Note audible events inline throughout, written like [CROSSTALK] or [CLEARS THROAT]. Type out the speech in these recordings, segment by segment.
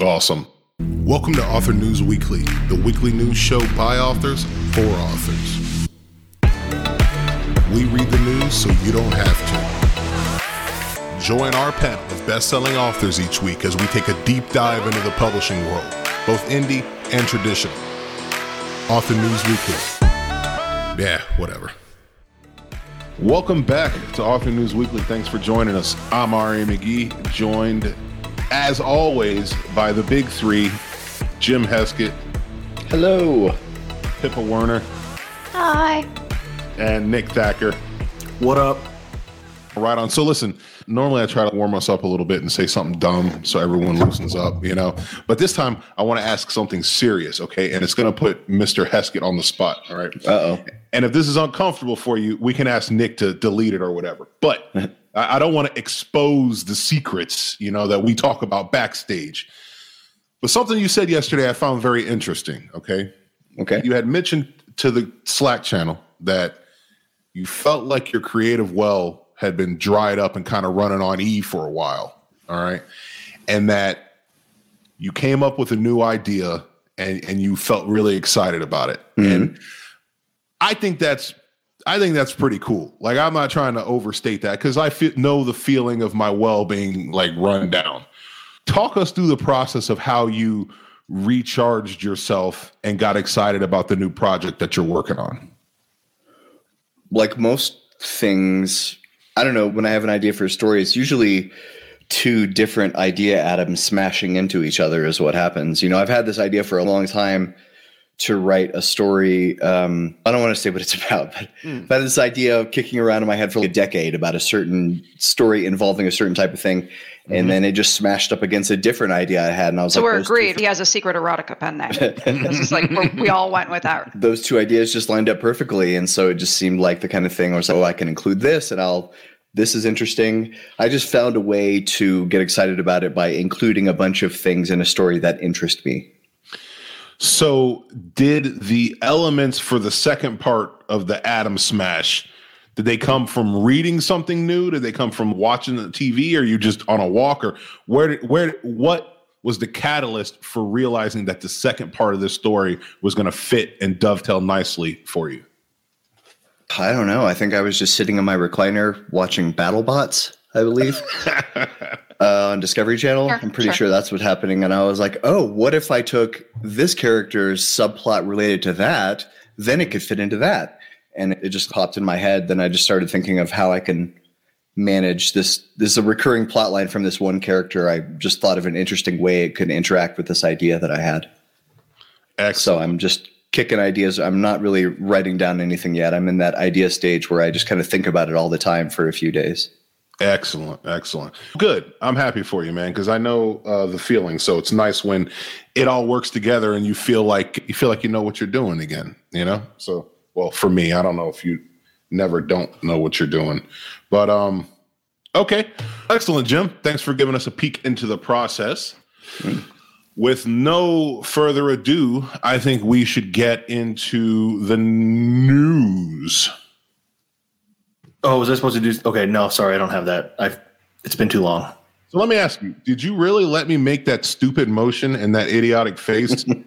Awesome. Welcome to Author News Weekly, the weekly news show by authors for authors. We read the news so you don't have to. Join our panel of best selling authors each week as we take a deep dive into the publishing world, both indie and traditional. Author News Weekly. Yeah, whatever. Welcome back to Author News Weekly. Thanks for joining us. I'm R.A. McGee, joined as always by the big three Jim Heskett, Hello. Pippa Werner, Hi. and Nick Thacker. What up? Right on. So listen, normally I try to warm us up a little bit and say something dumb so everyone loosens up, you know. But this time I want to ask something serious, okay? And it's going to put Mr. Heskett on the spot, all right? Uh oh. And if this is uncomfortable for you, we can ask Nick to delete it or whatever. But [LAUGHS] I I don't want to expose the secrets, you know, that we talk about backstage. But something you said yesterday I found very interesting, okay? Okay. You had mentioned to the Slack channel that you felt like your creative well had been dried up and kind of running on E for a while. All right. And that you came up with a new idea and, and you felt really excited about it. Mm-hmm. And I think that's I think that's pretty cool. Like I'm not trying to overstate that because I know the feeling of my well being like run down. Talk us through the process of how you recharged yourself and got excited about the new project that you're working on. Like most things, I don't know, when I have an idea for a story, it's usually two different idea atoms smashing into each other is what happens. You know, I've had this idea for a long time to write a story. Um, I don't want to say what it's [LAUGHS] about, but I've had this idea of kicking around in my head for like a decade about a certain story involving a certain type of thing. And then it just smashed up against a different idea I had. And I was like, So like, we're those two agreed. He has a secret erotica pen name. [LAUGHS] this is like we all went with that. [LAUGHS] those two ideas just lined up perfectly and so it just seemed like the kind of thing where it's like oh i can include this and i'll this is interesting i just found a way to get excited about it by including a bunch of things in a story that interest me So, did the elements for the second part of the Atom Smash? Did they come from reading something new? Did they come from watching the TV? Or you just on a walk? Or where? Did, where? What was the catalyst for realizing that the second part of this story was going to fit and dovetail nicely for you? i don't know i think i was just sitting in my recliner watching battlebots i believe [LAUGHS] uh, on discovery channel. Sure, i'm pretty sure. sure that's what's happening. And i was like oh what if i took this character's subplot related to that? Then it could fit into that. And it just popped in my head. Then i just started thinking of how i can manage this this is a recurring plot line from this one character. I just thought of an interesting way it could interact with this idea that i had. Excellent. so i'm just kicking ideas. I'm not really writing down anything yet. I'm in that idea stage where i just kind of think about it all the time for a few days Excellent, excellent. Good. I'm happy for you, man, because I know uh, the feeling. So it's nice when it all works together and you feel like you feel like you know what you're doing again. You know. So, well, for me, I don't know if you never don't know what you're doing, but um, okay, excellent, Jim. Thanks for giving us a peek into the process. With no further ado, I think we should get into the news. Oh, was I supposed to do? Okay, no, sorry, I don't have that. I've. It's been too long. So let me ask you: Did you really let me make that stupid motion and that idiotic face? [LAUGHS] knowing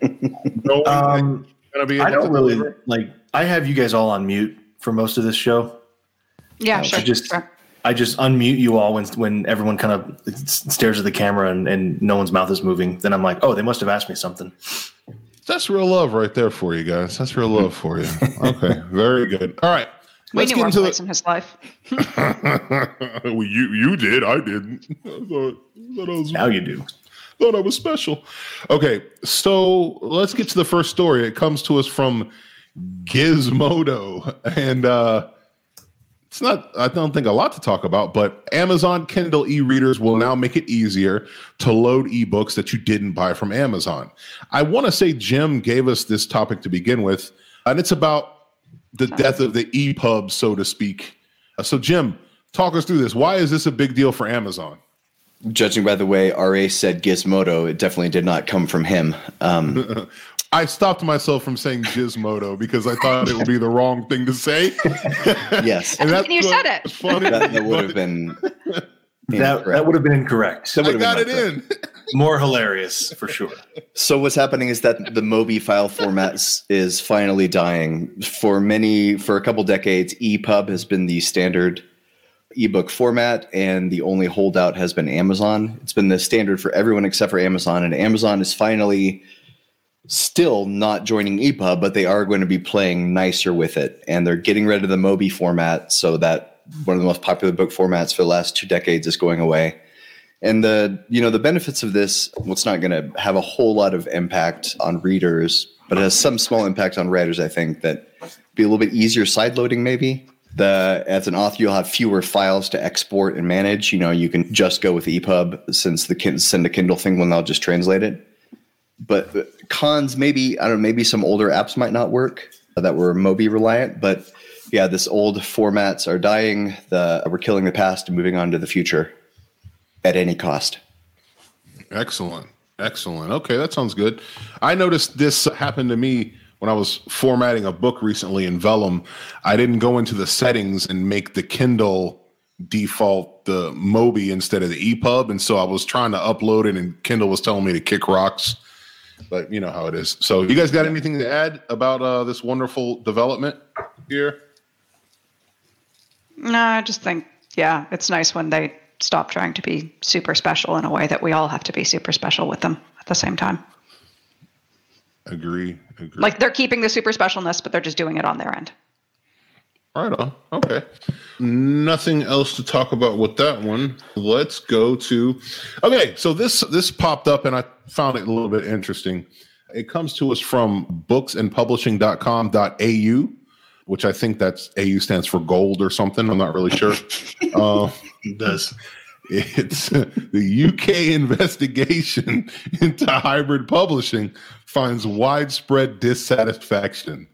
that Um, gonna be I don't to really deliver? like. I have you guys all on mute for most of this show. Yeah, I sure. I just, sure. I just unmute you all when when everyone kind of stares at the camera and, and no one's mouth is moving. Then I'm like, oh, they must have asked me something. That's real love right there for you guys. That's real love for you. [LAUGHS] Okay, very good. All right, We let's knew get our into place the. in his life. [LAUGHS] well, you you did. I didn't. I thought, I thought I was Now you do. thought I was special. Okay, so let's get to the first story. It comes to us from Gizmodo, and uh, it's not. I don't think a lot to talk about, but Amazon Kindle e-readers will now make it easier to load ebooks that you didn't buy from Amazon. I want to say Jim gave us this topic to begin with, and it's about the death of the EPUB, so to speak. Uh, So, Jim, talk us through this. Why is this a big deal for Amazon? Judging by the way RA said Gizmodo, it definitely did not come from him. Um, [LAUGHS] I stopped myself from saying Gizmodo because I thought it would be the wrong thing to say. [LAUGHS] yes, And that's You said it. Funny, that, that would have been That that would have been incorrect. That I would have got been it my in. More hilarious for sure. So what's happening is that the Mobi file format is- finally dying. For many, for a couple decades, EPUB has been the standard ebook format, and the only holdout has been Amazon. It's been the standard for everyone except for Amazon, and Amazon is finally still not joining EPUB, but they are going to be playing nicer with it, and they're getting rid of the Mobi format so that one of the most popular book formats for the last two decades is going away. And the you know the benefits of this, well, it's not going to have a whole lot of impact on readers, but it has some small impact on writers. I think that be a little bit easier side loading maybe. The as an author, you'll have fewer files to export and manage. You know, you can just go with EPUB since the Send to Kindle thing when they'll just translate it. But uh, cons, maybe I don't know, maybe some older apps might not work that were Mobi reliant, but yeah, this old formats are dying. The we're killing the past and moving on to the future at any cost. Excellent. Excellent. Okay, that sounds good. I noticed this happened to me when I was formatting a book recently in Vellum. I didn't go into the settings and make the Kindle default the Mobi instead of the EPUB. And so I was trying to upload it and Kindle was telling me to kick rocks. But you know how it is. So you guys got anything to add about uh, this wonderful development here? No, I just think, yeah, it's nice when they stop trying to be super special in a way that we all have to be super special with them at the same time. Agree. Agree. Like they're keeping the super specialness, but they're just doing it on their end. Right on. Okay. Nothing else to talk about with that one. Let's go to Okay, so this this popped up and I found it a little bit interesting. It comes to us from booksandpublishing.com.au, which I think that's AU stands for gold or something. I'm not really sure. uh, [LAUGHS] It does. it's [LAUGHS] the UK investigation [LAUGHS] into hybrid publishing finds widespread dissatisfaction.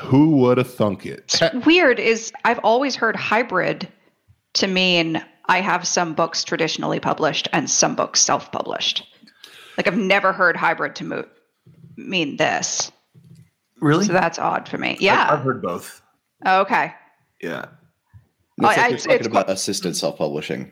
Who would have thunk it? Weird is I've always heard hybrid to mean I have some books traditionally published and some books self-published. Like I've never heard hybrid to mo- mean this. Really? So that's odd for me. I've, I've heard both. Okay. Yeah. Looks Oh, like I- you're it's- talking it's about assisted self-publishing.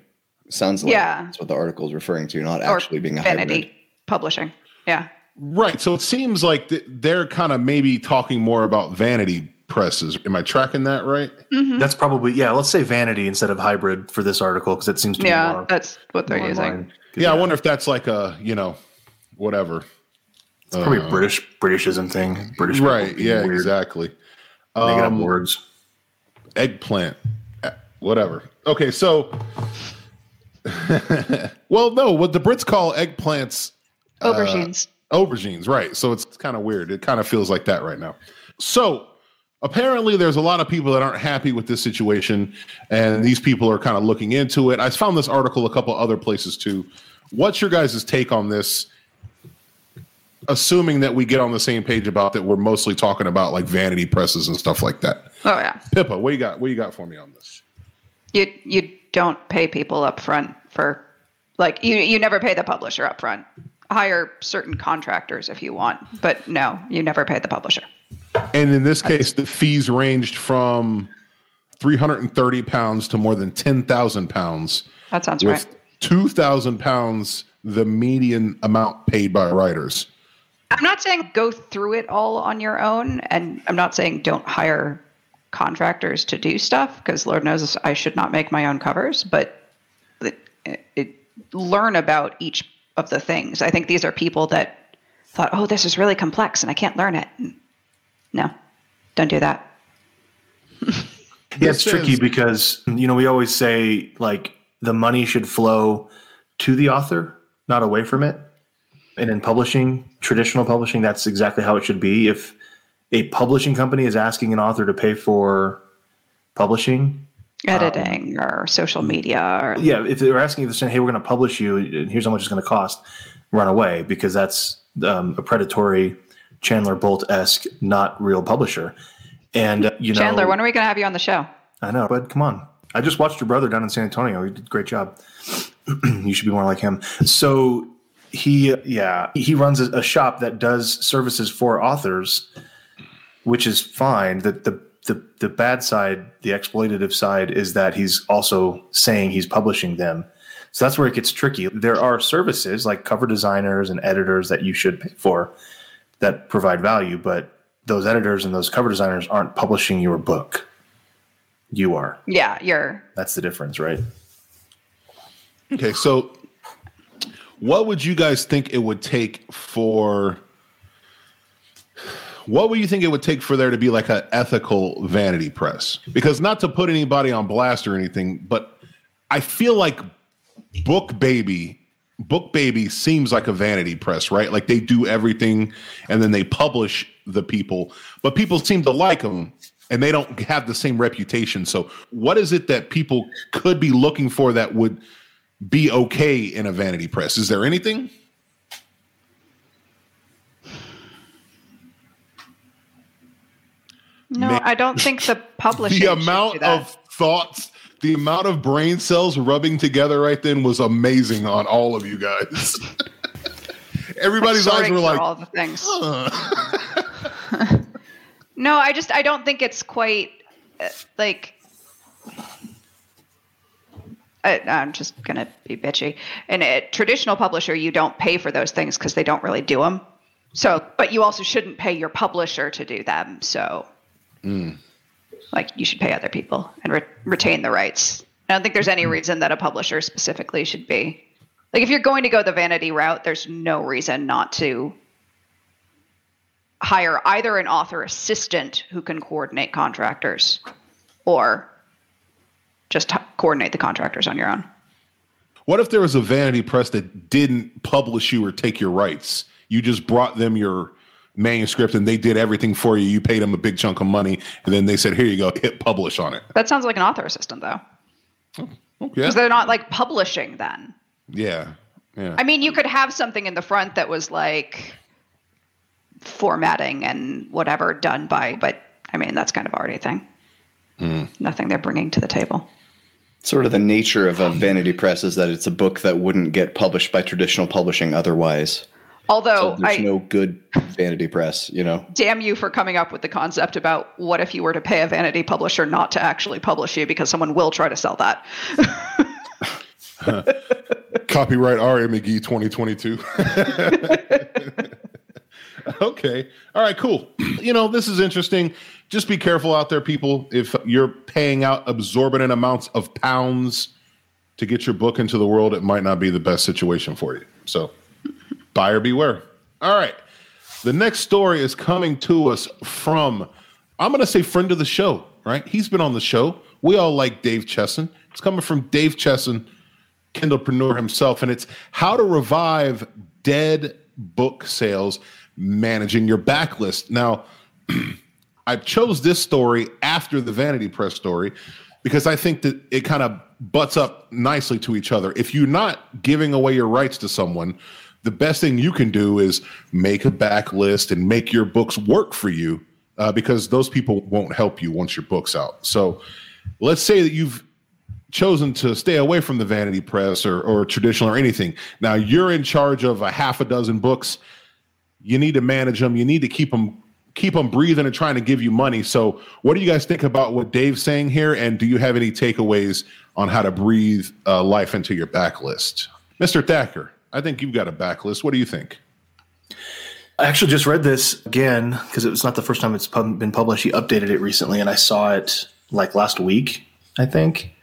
Sounds like Yeah. that's what the article is referring to, not Or actually being a vanity hybrid. publishing. Yeah. Right. So it seems like th- they're kind of maybe talking more about vanity presses. Am I tracking that right? Mhm. That's probably yeah. Let's say vanity instead of hybrid for this article because it seems to be Yeah, that's what they're using. line. Yeah, I wonder if that's like a, you know, whatever. It's probably Uh, British Britishism thing. British Right. Yeah, weird, exactly. Making Um, up words. eggplant, eh, whatever. Okay, so, [LAUGHS] well, no, what the Brits call eggplants, Aubergines. aubergines, right? So it's kind of weird. It kind of feels like that right now. So apparently, there's a lot of people that aren't happy with this situation, and these people are kind of looking into it. I found this article a couple other places too. What's your guys' take on this? Assuming that we get on the same page about that, we're mostly talking about like vanity presses and stuff like that. oh yeah. Pippa, what you got? What you got for me on this? You you don't pay people up front for like you you never pay the publisher up front. Hire certain contractors if you want, but no, you never pay the publisher. And in this case, the fees ranged from 330 pounds to more than 10,000 pounds, That sounds right. 2,000 pounds the median amount paid by writers. I'm not saying go through it all on your own, and I'm not saying don't hire contractors to do stuff because Lord knows I should not make my own covers, but it, it, learn about each of the things. I think these are people that thought, oh, this is really complex and I can't learn it. No, don't do that. Yeah, it's This tricky is- because you know we always say like the money should flow to the author, not away from it. And in publishing, traditional publishing, that's exactly how it should be. If a publishing company is asking an author to pay for publishing, Editing or social media or yeah, if they're asking you to say, "Hey, we're going to publish you, and here's how much it's going to cost," run away because that's um, a predatory Chandler Bolt esque, not real publisher. And uh, you know, Chandler, when are we going to have you on the show? I know, but come on. I just watched your brother down in San Antonio. He did a great job. [CLEARS THROAT] you should be more like him. So he, yeah, he runs a, a shop that does services for authors, which is fine. The, the the the bad side, the exploitative side, is that he's also saying he's publishing them. So that's where it gets tricky. There are services like cover designers and editors that you should pay for that provide value, but those editors and those cover designers aren't publishing your book. You are. Yeah, you're. That's the difference, right? Okay, so what would you guys think it would take for what would you think it would take for there to be like an ethical vanity press? Because not to put anybody on blast or anything, but I feel like BookBaby, Book Baby seems like a vanity press, right? Like they do everything and then they publish the people, but people seem to like them and they don't have the same reputation. So, what is it that people could be looking for that would be okay in a vanity press? Is there anything? No, Man. I don't think the publishing. [LAUGHS] the amount of thoughts, the amount of brain cells rubbing together right then was amazing on all of you guys. [LAUGHS] Everybody's eyes were like, all the things. "Huh." [LAUGHS] No, I just I don't think it's quite uh, like. I, I'm just gonna be bitchy. And a traditional publisher, you don't pay for those things because they don't really do them. So, but you also shouldn't pay your publisher to do them. So, mm. like you should pay other people and re- retain the rights. I don't think there's any mm. reason that a publisher specifically should be like if you're going to go the vanity route. There's no reason not to hire either an author assistant who can coordinate contractors or just coordinate the contractors on your own. what if there was a vanity press that didn't publish you or take your rights? You just brought them your manuscript and they did everything for you. You paid them a big chunk of money, and then they said, "Here you go, hit publish on it." That sounds like an author assistant though. Oh, okay. Because they're not like publishing then. Yeah. Yeah. I mean, you could have something in the front that was like formatting and whatever done by, but I mean, that's kind of already a thing. Hmm. Nothing they're bringing to the table. Sort of the nature of a vanity press is that it's a book that wouldn't get published by traditional publishing otherwise. Although So there's I no good vanity press, you know. damn you for coming up with the concept about what if you were to pay a vanity publisher not to actually publish you because someone will try to sell that. [LAUGHS] Copyright R.A. McGee 2022. [LAUGHS] [LAUGHS] okay. All right, cool. [CLEARS THROAT] You know, this is interesting. Just be careful out there, people. If you're paying out absorbent amounts of pounds to get your book into the world, it might not be the best situation for you. So, buyer beware. All right. The next story is coming to us from, I'm going to say friend of the show, right? He's been on the show. We all like Dave Chesson. It's coming from Dave Chesson, Kindlepreneur himself, and it's how to revive dead book sales managing your backlist. Now, [CLEARS THROAT] I chose this story after the Vanity Press story because I think that it kind of butts up nicely to each other. If you're not giving away your rights to someone, the best thing you can do is make a backlist and make your books work for you uh, because those people won't help you once your book's out. So let's say that you've chosen to stay away from the vanity press or, or traditional or anything. Now you're in charge of a half a dozen books. You need to manage them. You need to keep them keep them breathing and trying to give you money. So, what do you guys think about what Dave's saying here? And do you have any takeaways on how to breathe uh, life into your backlist, Mister Thacker? I think you've got a backlist. What do you think? I actually just read this again because it was not the first time it's been published. He updated it recently, and I saw it like last week, I think.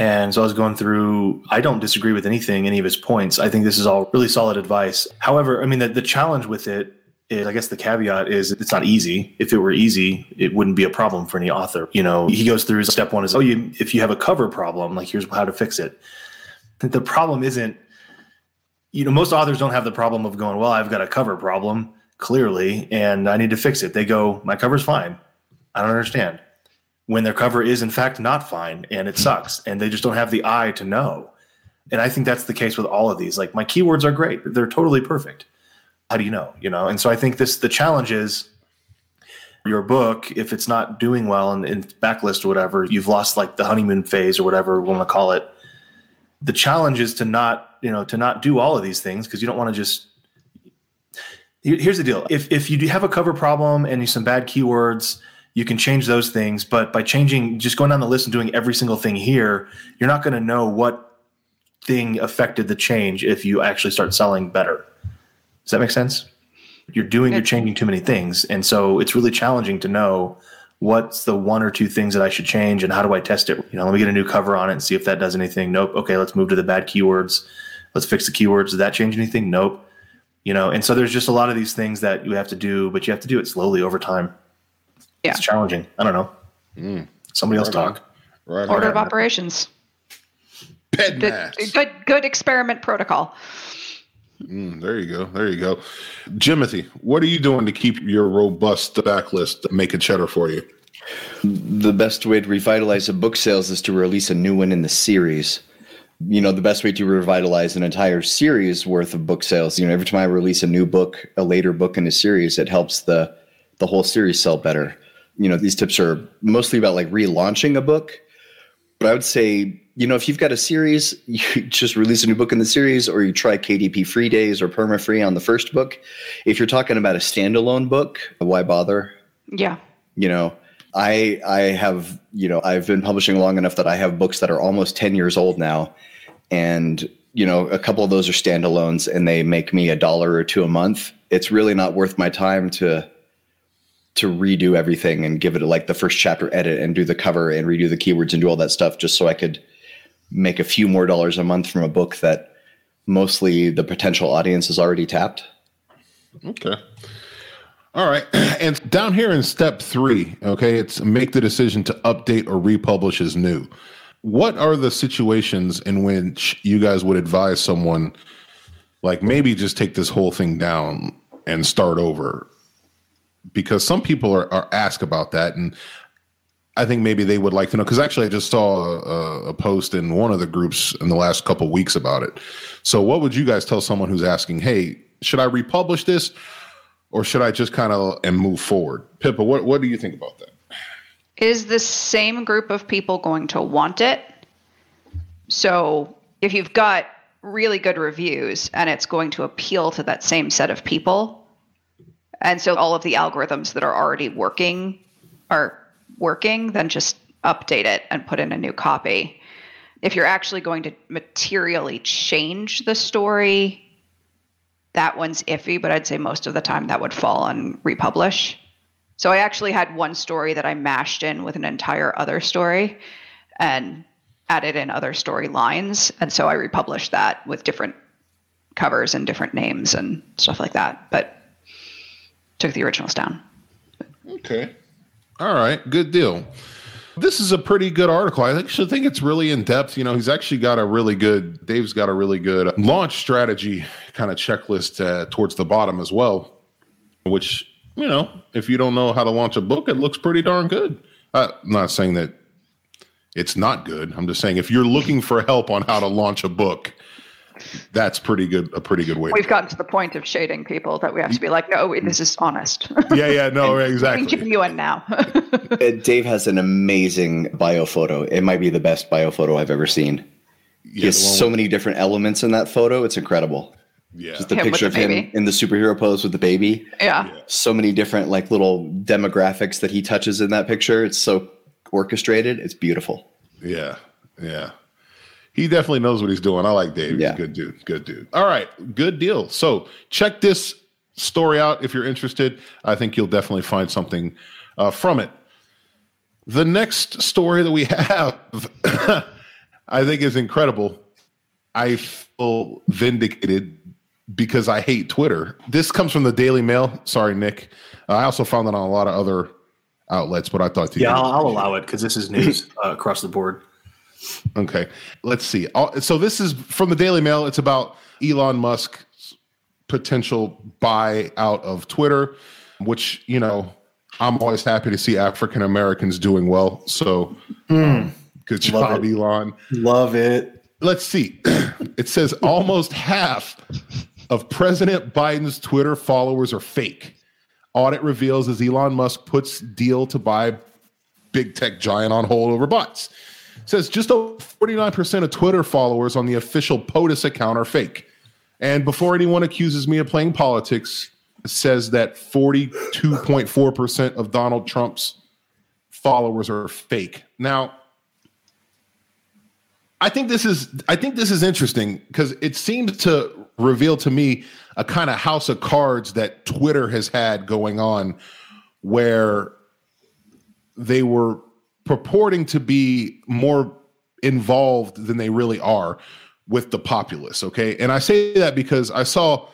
And so I was going through. I don't disagree with anything, any of his points. I think this is all really solid advice. However, I mean, the, the challenge with it is, I guess the caveat is it's not easy. If it were easy, it wouldn't be a problem for any author. You know, he goes through step one is, oh, you if you have a cover problem, like here's how to fix it. The problem isn't you know, most authors don't have the problem of going, well, I've got a cover problem clearly, and I need to fix it. They go, my cover's fine. I don't understand. When their cover is in fact not fine and it sucks, and they just don't have the eye to know. And I think that's the case with all of these. Like my keywords are great; they're totally perfect. How do you know? You know, and so I think this the challenge is your book if it's not doing well in, in backlist or whatever, you've lost like the honeymoon phase or whatever we want to call it the challenge is to not you know to not do all of these things because you don't want to just here's the deal if if you have a cover problem and you some bad keywords you can change those things but by changing just going down the list and doing every single thing here you're not going to know what thing affected the change if you actually start selling better. Does that make sense? You're doing, you're changing too many things. And so it's really challenging to know what's the one or two things that I should change and how do I test it? You know, let me get a new cover on it and see if that does anything. Nope. Okay, let's move to the bad keywords. Let's fix the keywords. Does that change anything? Nope. You know, and so there's just a lot of these things that you have to do, but you have to do it slowly over time. Yeah. It's challenging. I don't know. Mm. Somebody else Right talk. Right. Order on. of operations. Ped Good, good, good experiment protocol. Mm, there you go. There you go. Jimothy, what are you doing to keep your robust backlist making cheddar for you? the best way to revitalize a book sales is to release a new one in the series. You know, the best way to revitalize an entire series worth of book sales, you know, every time I release a new book, a later book in a series, it helps the the whole series sell better. You know, these tips are mostly about like relaunching a book. But I would say, you know, if you've got a series, [LAUGHS] you just release a new book in the series, or you try KDP free days or perma free on the first book. If you're talking about a standalone book, why bother? Yeah. you know i i have you know i've been publishing long enough that i have books that are almost 10 years old now and you know a couple of those are standalones and they make me a dollar or two a month it's really not worth my time to to redo everything and give it like the first chapter edit and do the cover and redo the keywords and do all that stuff just so i could make a few more dollars a month from a book that mostly the potential audience is already tapped Okay. All right. [CLEARS THROAT] And down here in step three, okay, it's make the decision to update or republish as new. What are the situations in which you guys would advise someone, like maybe just take this whole thing down and start over? Because some people are, are asked about that. And I think maybe they would like to know. Because actually, I just saw a, a post in one of the groups in the last couple weeks about it. So, what would you guys tell someone who's asking, hey, should I republish this? or should I just kind of and move forward? Pippa, what what do you think about that? Is the same group of people going to want it? So if you've got really good reviews and it's going to appeal to that same set of people, and so all of the algorithms that are already working are working, then just update it and put in a new copy. If you're actually going to materially change the story, that one's iffy, but I'd say most of the time that would fall on republish. So I actually had one story that I mashed in with an entire other story and added in other storylines. And so I republished that with different covers and different names and stuff like that, but took the originals down. Okay. All right, good deal. This is a pretty good article. I actually think it's really in depth. You know, he's actually got a really good, Dave's got a really good launch strategy kind of checklist uh, towards the bottom as well, which, you know, if you don't know how to launch a book, it looks pretty darn good. Uh, I'm not saying that it's not good. I'm just saying if you're looking for help on how to launch a book, that's pretty good. A pretty good way. We've gotten to the point of shading people that we have to be like, no, this is honest. [LAUGHS] yeah, yeah, no, [LAUGHS] I'm exactly. giving you one now. [LAUGHS] Uh, Dave has an amazing bio photo. It might be the best bio photo I've ever seen. He has so with- many different elements in that photo. It's incredible. Yeah. Just the Him picture the of him in the superhero pose with the baby. yeah. So many different like little demographics that he touches in that picture. It's so orchestrated. It's beautiful. Yeah, yeah. He definitely knows what he's doing. I like Dave. He's Yeah. a good dude. Good dude. All right, good deal. So check this story out if you're interested. I think you'll definitely find something uh, from it. The next story that we [LAUGHS] have, [COUGHS] I think, is incredible. I feel vindicated because I hate Twitter. This comes from the Daily Mail. Sorry, Nick. Uh, I also found it on a lot of other outlets, but I thought to Yeah, you- I'll, I'll allow it because this is news [LAUGHS] uh, across the board. Okay, let's see. Uh, So this is from the Daily Mail. It's about Elon Musk's potential buy out of Twitter, which you know I'm always happy to see African Americans doing well. So good job, Love. Elon. Love it. Let's see. [CLEARS THROAT] it says almost half of President Biden's Twitter followers are fake. Audit reveals as Elon Musk puts deal to buy big tech giant on hold over bots. Says just over 49% of Twitter followers on the official POTUS account are fake. And before anyone accuses me of playing politics, it says that 42.4% of Donald Trump's followers are fake. Now, I think this is I think this is interesting because it seems to reveal to me a kind of house of cards that Twitter has had going on where they were purporting to be more involved than they really are with the populace. Okay. And I say that because I saw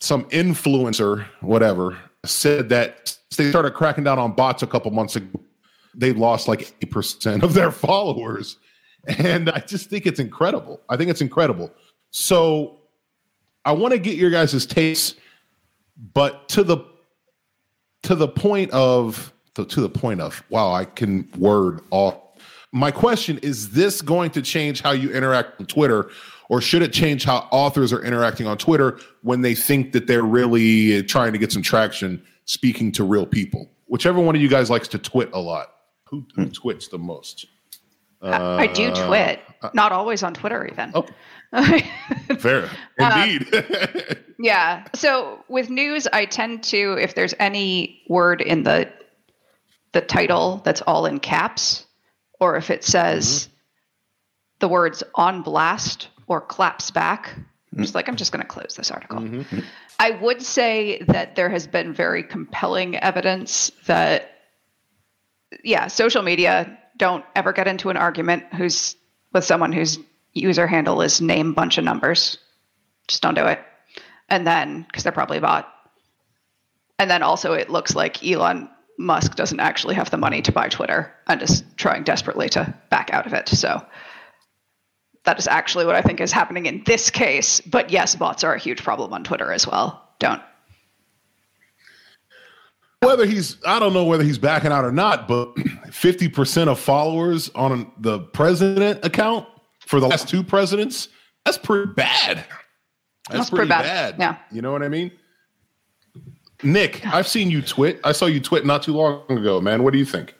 some influencer, whatever, said that they started cracking down on bots a couple months ago. They lost like 8% of their [LAUGHS] followers. And I just think it's incredible. I think it's incredible. So I want to get your guys' takes, but to the to the point of to, to the point of wow, I can word all. My question is: This going to change how you interact on Twitter, or should it change how authors are interacting on Twitter when they think that they're really trying to get some traction, speaking to real people? Whichever one of you guys likes to twit a lot. Who, who twits the most? Uh, I do twit, not always on Twitter, even. Oh. [LAUGHS] Fair, indeed. Um, [LAUGHS] yeah. So with news, I tend to, if there's any word in the the title that's all in caps, or if it says mm-hmm. the words "on blast" or "claps back," I'm just like I'm just going to close this article. Mm-hmm. I would say that there has been very compelling evidence that, yeah, social media don't ever get into an argument who's with someone whose user handle is name bunch of numbers. Just don't do it. And then, because they're probably bought. And then also, it looks like Elon Musk doesn't actually have the money to buy Twitter and is trying desperately to back out of it. So that is actually what I think is happening in this case. But yes, bots are a huge problem on Twitter as well. Don't. Whether he's, I don't know whether he's backing out or not, but [CLEARS THROAT] 50% of followers on the president account for the last two presidents, that's pretty bad. That's, that's pretty, pretty bad. bad. Yeah. You know what I mean? Nick, I've seen you twit. I saw you twit not too long ago, man. What do you think?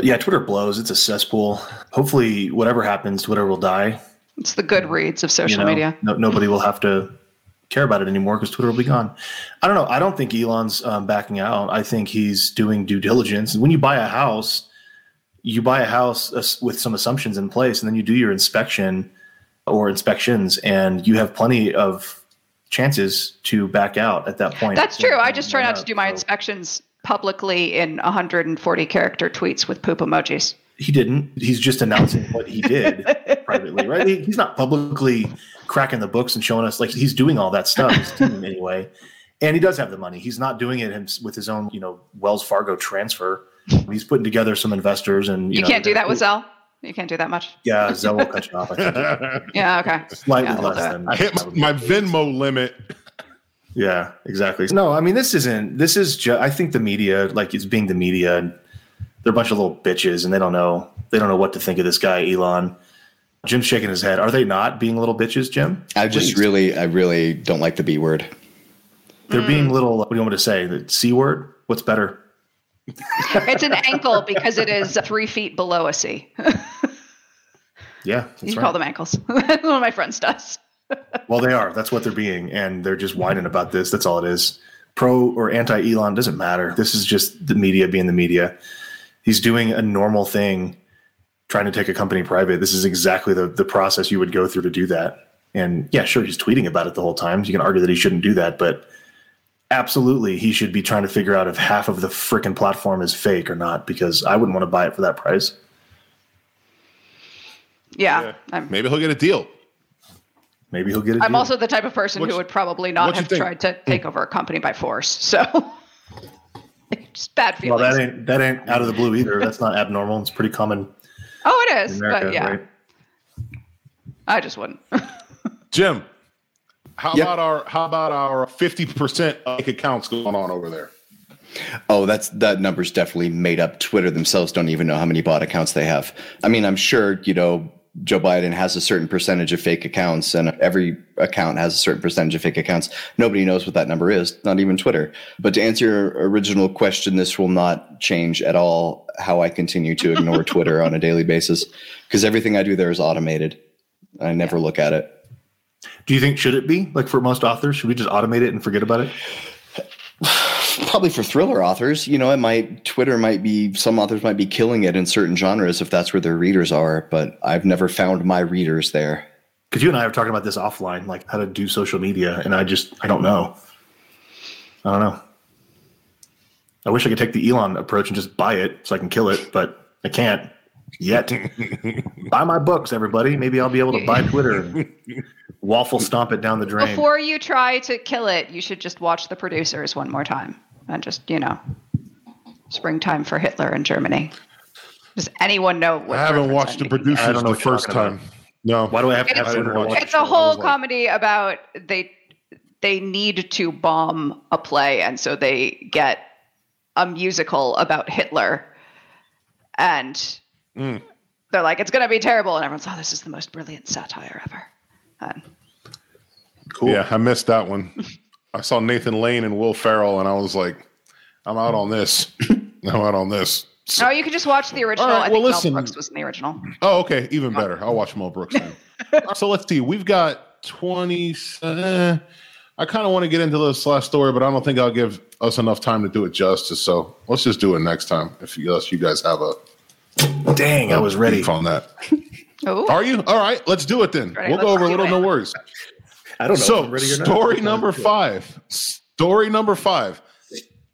Yeah, Twitter blows. It's a cesspool. Hopefully, whatever happens, Twitter will die. It's the Goodreads of social you know, media. No, nobody will have to care about it anymore because Twitter will be gone. I don't know. I don't think Elon's um, backing out. I think he's doing due diligence. When you buy a house, you buy a house uh, with some assumptions in place, and then you do your inspection or inspections, and you have plenty of chances to back out at that point. That's true. I just try not to do my so. inspections publicly in 140 character tweets with poop emojis. He didn't. He's just announcing what he did [LAUGHS] privately, right? He's not publicly cracking the books and showing us like he's doing all that stuff anyway. And he does have the money. He's not doing it with his own, you know, Wells Fargo transfer He's putting together some investors, and you, you know, can't do that with Zelle. You can't do that much. Yeah, Zelle will cut you off. [LAUGHS] yeah, okay. Slightly yeah, less than. I hit my Venmo limit. Yeah, exactly. No, I mean this isn't. This is just. I think the media, like it's being the media, they're a bunch of little bitches, and they don't know. They don't know what to think of this guy, Elon. Jim's shaking his head. Are they not being little bitches, Jim? I just Please. really, I really don't like the B word. They're mm. being little. What do you want me to say? The C word? What's better? [LAUGHS] it's an ankle because it is three feet below a sea. [LAUGHS] yeah, you right. call them ankles. [LAUGHS] One of my friends does. well, they are. That's what they're being, and they're just whining about this. That's all it is. Pro or anti Elon doesn't matter. This is just the media being the media. He's doing a normal thing, trying to take a company private. This is exactly the the process you would go through to do that. And yeah, sure, he's tweeting about it the whole time. You can argue that he shouldn't do that, but absolutely he should be trying to figure out if half of the freaking platform is fake or not because I wouldn't want to buy it for that price. Yeah. yeah. Maybe he'll get a deal. Maybe he'll get a I'm deal. also the type of person who would probably not have tried to take over a company by force. So [LAUGHS] just bad feelings. Well, that ain't that ain't out of the blue either. That's not abnormal. It's pretty common. Oh, it is. America, but yeah. Right? I just wouldn't. [LAUGHS] Jim, how yep. about our how about our fifty percent fake accounts going on over there? Oh, that's that number's definitely made up. Twitter themselves don't even know how many bot accounts they have. I mean, I'm sure you know Joe Biden has a certain percentage of fake accounts, and every account has a certain percentage of fake accounts. Nobody knows what that number is, not even Twitter. But to answer your original question, this will not change at all how I continue to ignore [LAUGHS] Twitter on a daily basis because everything I do there is automated. I never look at it. Do you think should it be like for most authors? Should we just automate it and forget about it? [SIGHS] probably for thriller authors, you know, it might Twitter might be some authors might be killing it in certain genres if that's where their readers are, but I've never found my readers there. Because you and I were talking about this offline, like how to do social media, and I just I don't know. I don't know. I wish I could take the Elon approach and just buy it so I can kill it, but I can't yet. buy my books, everybody. Maybe I'll be able to buy Twitter and [LAUGHS] waffle stomp it down the drain. Before you try to kill it, you should just watch the producers one more time and just, you know, springtime for Hitler in Germany. Does anyone know what I haven't watched I'm the producers I don't know the first talking time. No. Why do I have to have It's- Twitter watch It's a whole I like, comedy about they they need to bomb a play and so they get a musical about Hitler and Mm. they're like it's going to be terrible and everyone's oh this is the most brilliant satire ever. And Cool. Yeah, I missed that one. [LAUGHS] I saw Nathan Lane and Will Ferrell, and I was like, I'm out on this. [LAUGHS] I'm out on this. Oh, you can just watch the original. All right, I think well, listen. Mel Brooks was in the original. Oh, okay, even better. I'll watch Mel Brooks then. [LAUGHS] so let's see. We've got 20. Uh, I kind of want to get into this last story, but I don't think I'll give us enough time to do it justice. So let's just do it next time. If you, unless you guys have a Dang, I was ready. beef on that. [LAUGHS] Oh, Are you? All right, let's do it then. Right, we'll go over a little. No worries. I don't know. So, I'm ready or not. story number five. Story number five.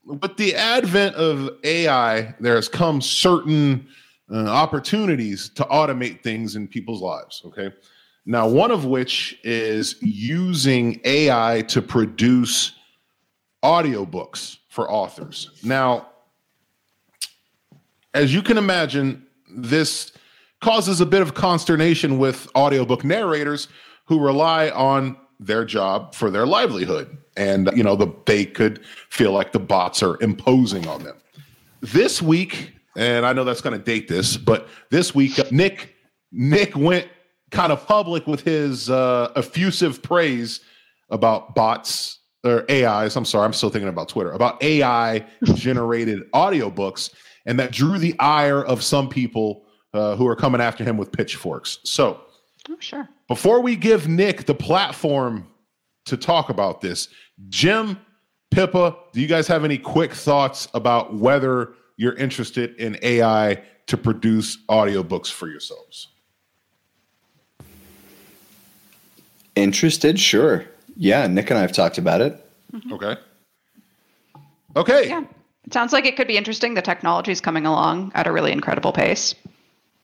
With the advent of AI, there has come certain uh, opportunities to automate things in people's lives. Okay. Now, one of which is using AI to produce audiobooks for authors. Now, as you can imagine, this causes a bit of consternation with audiobook narrators who rely on their job for their livelihood. And, you know, the, they could feel like the bots are imposing on them. This week, and I know that's going to date this, but this week, uh, Nick Nick went kind of public with his uh, effusive praise about bots or AIs. I'm sorry, I'm still thinking about Twitter about AI generated audiobooks, and that drew the ire of some people uh, who are coming after him with pitchforks. So, oh sure. before we give Nick the platform to talk about this, Jim, Pippa, do you guys have any quick thoughts about whether you're interested in AI to produce audiobooks for yourselves? Interested? Sure. Yeah, Nick and I have talked about it. Okay. Okay. Yeah. It sounds like it could be interesting. The technology is coming along at a really incredible pace.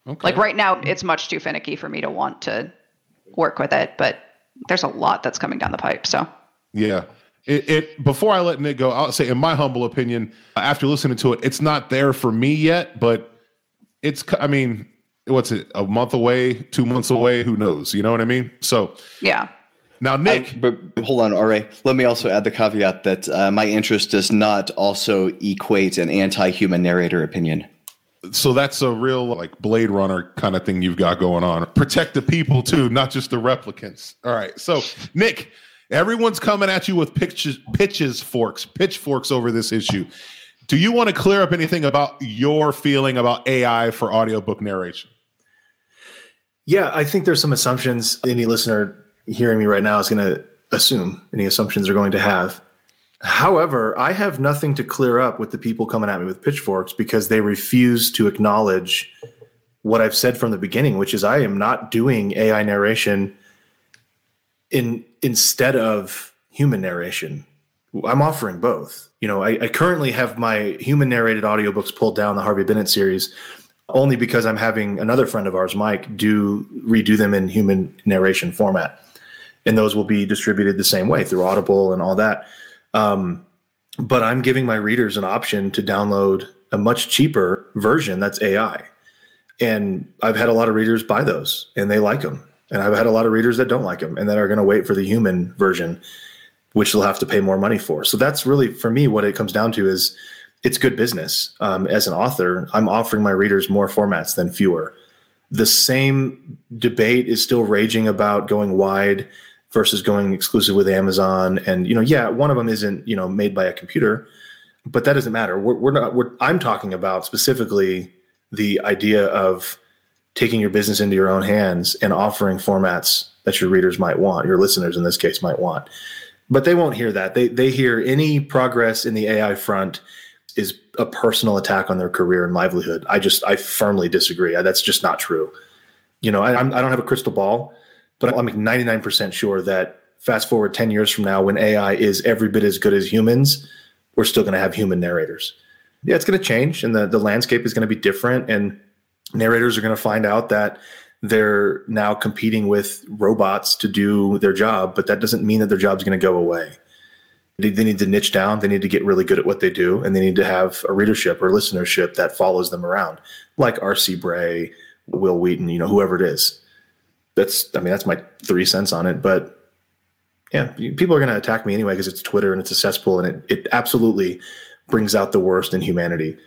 Okay. Like right now, it's much too finicky for me to want to work with it, but there's a lot that's coming down the pipe. So Yeah. It, it before I let Nick go, I'll say in my humble opinion, after listening to it, it's not there for me yet, but it's I mean, what's it, a month away, two months away, who knows? You know what I mean? So yeah, now Nick, But hold on, RA. Let me also add the caveat that uh, my interest does not also equate an anti-human narrator opinion. so that's a real like Blade Runner kind of thing you've got going on. Protect the people too, not just the replicants. All right. So Nick, everyone's coming at you with pitches, pitches forks, pitchforks over this issue. Do you want to clear up anything about your feeling about AI for audiobook narration? Yeah, I think there's some assumptions any listener hearing me right now is going to assume any assumptions they're going to have. However, I have nothing to clear up with the people coming at me with pitchforks because they refuse to acknowledge what I've said from the beginning, which is I am not doing AI narration in instead of human narration. I'm offering both. You know, I, I currently have my human narrated audiobooks pulled down the Harvey Bennett series only because I'm having another friend of ours, Mike, do redo them in human narration format. And those will be distributed the same way through Audible and all that. Um, but I'm giving my readers an option to download a much cheaper version that's AI. And I've had a lot of readers buy those and they like them. And I've had a lot of readers that don't like them and that are going to wait for the human version, which they'll have to pay more money for. So that's really, for me, what it comes down to is it's good business. Um, as an author, I'm offering my readers more formats than fewer. The same debate is still raging about going wide versus going exclusive with Amazon. And you know, yeah, one of them isn't you know made by a computer, but that doesn't matter. We're, we're not. We're, I'm talking about specifically the idea of taking your business into your own hands and offering formats that your readers might want, your listeners in this case might want. But they won't hear that. They they hear any progress in the AI front is a personal attack on their career and livelihood. I just I firmly disagree. That's just not true. You know, I, I don't have a crystal ball, but I'm like 99% sure that fast forward 10 years from now, when AI is every bit as good as humans, we're still going to have human narrators. Yeah, it's going to change, and the the landscape is going to be different, and narrators are going to find out that they're now competing with robots to do their job, but that doesn't mean that their job's going to go away. They, they need to niche down. They need to get really good at what they do, and they need to have a readership or listenership that follows them around, like R.C. Bray, Wil Wheaton, you know, whoever it is. That's, I mean, that's my three cents on it. But yeah, people are going to attack me anyway because it's Twitter and it's a cesspool, and it it absolutely brings out the worst in humanity.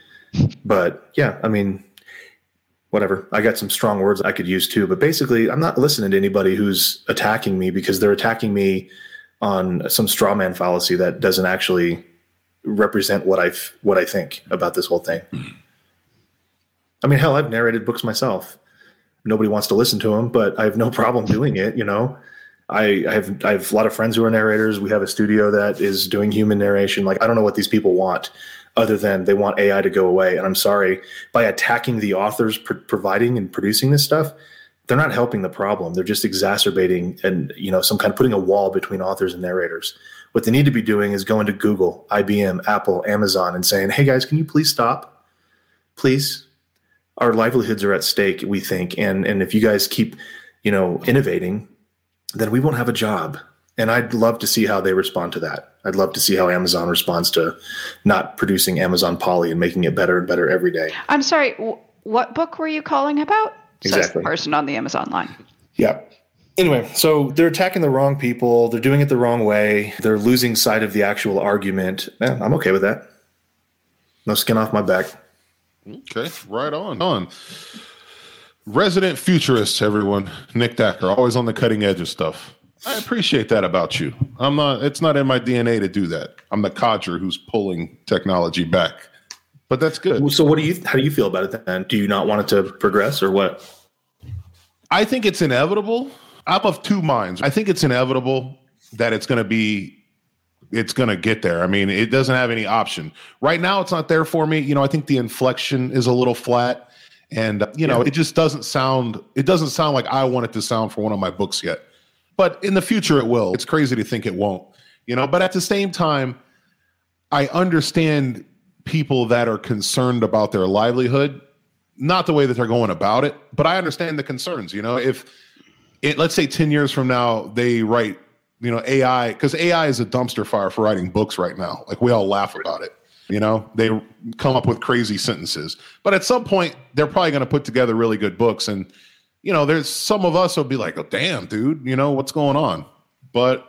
But yeah, I mean, whatever. I got some strong words I could use too, but basically, I'm not listening to anybody who's attacking me because they're attacking me on some straw man fallacy that doesn't actually represent what I what I think about this whole thing. Mm-hmm. I mean, hell, I've narrated books myself. Nobody wants to listen to them, but I have no [LAUGHS] problem doing it. You know, I, I have I have a lot of friends who are narrators. We have a studio that is doing human narration. Like, I don't know what these people want other than they want AI to go away. And I'm sorry, by attacking the authors pr- providing and producing this stuff, they're not helping the problem. They're just exacerbating and you know some kind of putting a wall between authors and narrators. What they need to be doing is going to Google, IBM, Apple, Amazon, and saying, "Hey guys, can you please stop? Please, our livelihoods are at stake. We think, and and if you guys keep, you know, innovating, then we won't have a job." And I'd love to see how they respond to that. I'd love to see how Amazon responds to not producing Amazon Polly and making it better and better every day. I'm sorry, w- what book were you calling about? Says the person on the Amazon line. Yeah. Anyway, so they're attacking the wrong people. They're doing it the wrong way. They're losing sight of the actual argument. Yeah, I'm okay with that. No skin off my back. Okay, right on. On. Resident futurists, everyone. Nick Dacker, always on the cutting edge of stuff. I appreciate that about you. I'm not. It's not in my DNA to do that. I'm the codger who's pulling technology back. But that's good. So, what do you? How do you feel about it then? Do you not want it to progress, or what? I think it's inevitable. I'm of two minds. I think it's inevitable that it's going to be. It's going to get there. I mean, it doesn't have any option right now. It's not there for me. You know, I think the inflection is a little flat, and uh, you know, yeah. it just doesn't sound. It doesn't sound like I want it to sound for one of my books yet but in the future it will. It's crazy to think it won't, you know. But at the same time, I understand people that are concerned about their livelihood, not the way that they're going about it, but I understand the concerns. You know, if it, let's say ten years from now they write, you know, AI because AI is a dumpster fire for writing books right now. Like we all laugh about it. You know, they come up with crazy sentences, but at some point they're probably going to put together really good books and you know, there's some of us will be like, oh, damn, dude, you know, what's going on? But,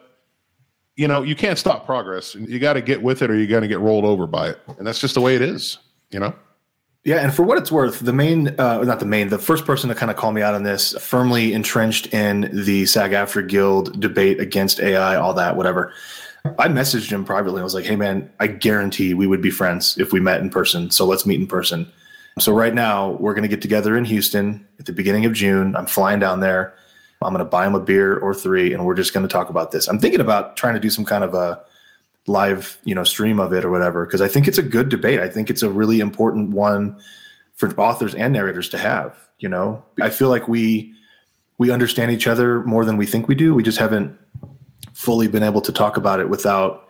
you know, you can't stop progress. You got to get with it or you're going to get rolled over by it. And that's just the way it is, you know? Yeah, and for what it's worth, the main, uh, not the main, the first person to kind of call me out on this, firmly entrenched in the SAG-AFTRA Guild debate against AI, all that, whatever. I messaged him privately. I was like, "Hey, man, I guarantee we would be friends if we met in person. So let's meet in person." So right now we're going to get together in Houston at the beginning of June. I'm flying down there. I'm going to buy him a beer or three, and we're just going to talk about this. I'm thinking about trying to do some kind of a live, you know, stream of it or whatever because I think it's a good debate. I think it's a really important one for authors and narrators to have. You know, I feel like we we understand each other more than we think we do. We just haven't fully been able to talk about it without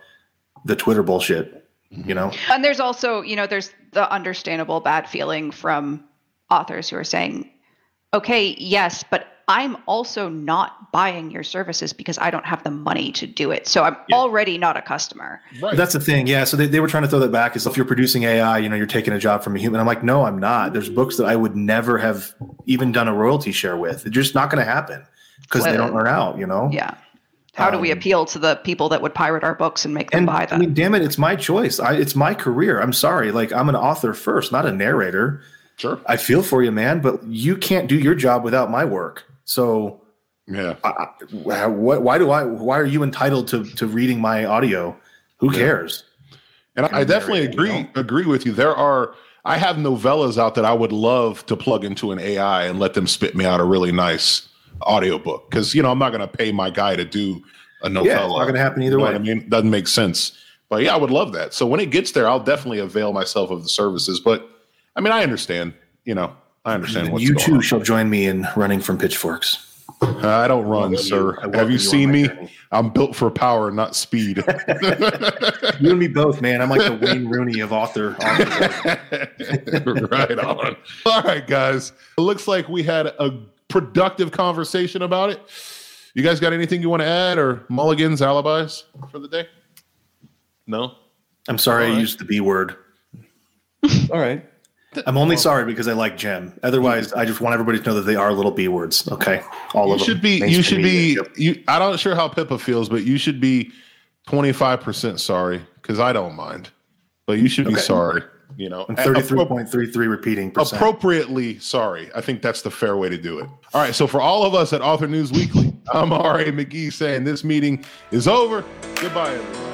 the Twitter bullshit you know mm-hmm. and there's also you know there's the understandable bad feeling from authors who are saying okay yes but i'm also not buying your services because i don't have the money to do it so i'm yeah. already not a customer right. that's the thing yeah so they, they were trying to throw that back is if you're producing ai you know you're taking a job from a human i'm like no i'm not there's books that i would never have even done a royalty share with it's just not going to happen because they don't earn out you know yeah how do we um, appeal to the people that would pirate our books and make them and, buy them? I mean, damn it, it's my choice. I, it's my career. I'm sorry. Like, I'm an author first, not a narrator. Sure. I feel for you, man, but you can't do your job without my work. So, yeah. I, I, what, why do I? Why are you entitled to to reading my audio? Who yeah. cares? And I, I definitely agree you know? agree with you. There are I have novellas out that I would love to plug into an AI and let them spit me out a really nice audiobook because you know I'm not going to pay my guy to do a no Yeah, foul it's not going to happen either You know way. what I mean, it doesn't make sense. But yeah, I would love that. So when it gets there, I'll definitely avail myself of the services. But I mean, I understand. You know, I understand what's you going too on. shall join me in running from pitchforks. Uh, I don't run, welcome sir. you- Have you you seen me? journey. I'm built for power, not speed. [LAUGHS] [LAUGHS] You and me both, man. I'm like the Wayne Rooney of author. [LAUGHS] author. right on. All right, guys. It looks like we had a productive conversation about it. You guys got anything you want to add or mulligans, alibis for the day? No? I'm sorry All right. I used the B word. All right. I'm only sorry because I like Jim. Otherwise, I just want everybody to know that they are little B words. Okay, all You of them. You should be you should be you I don't sure how Pippa feels, but you should be 25% sorry because I don't mind. But you should be sorry, you know. And Appro- 33.33 repeating percent. appropriately sorry. I think that's the fair way to do it. All right. So for all of us at Author News Weekly, I'm R.A. McGee saying this meeting is over. Goodbye, everyone.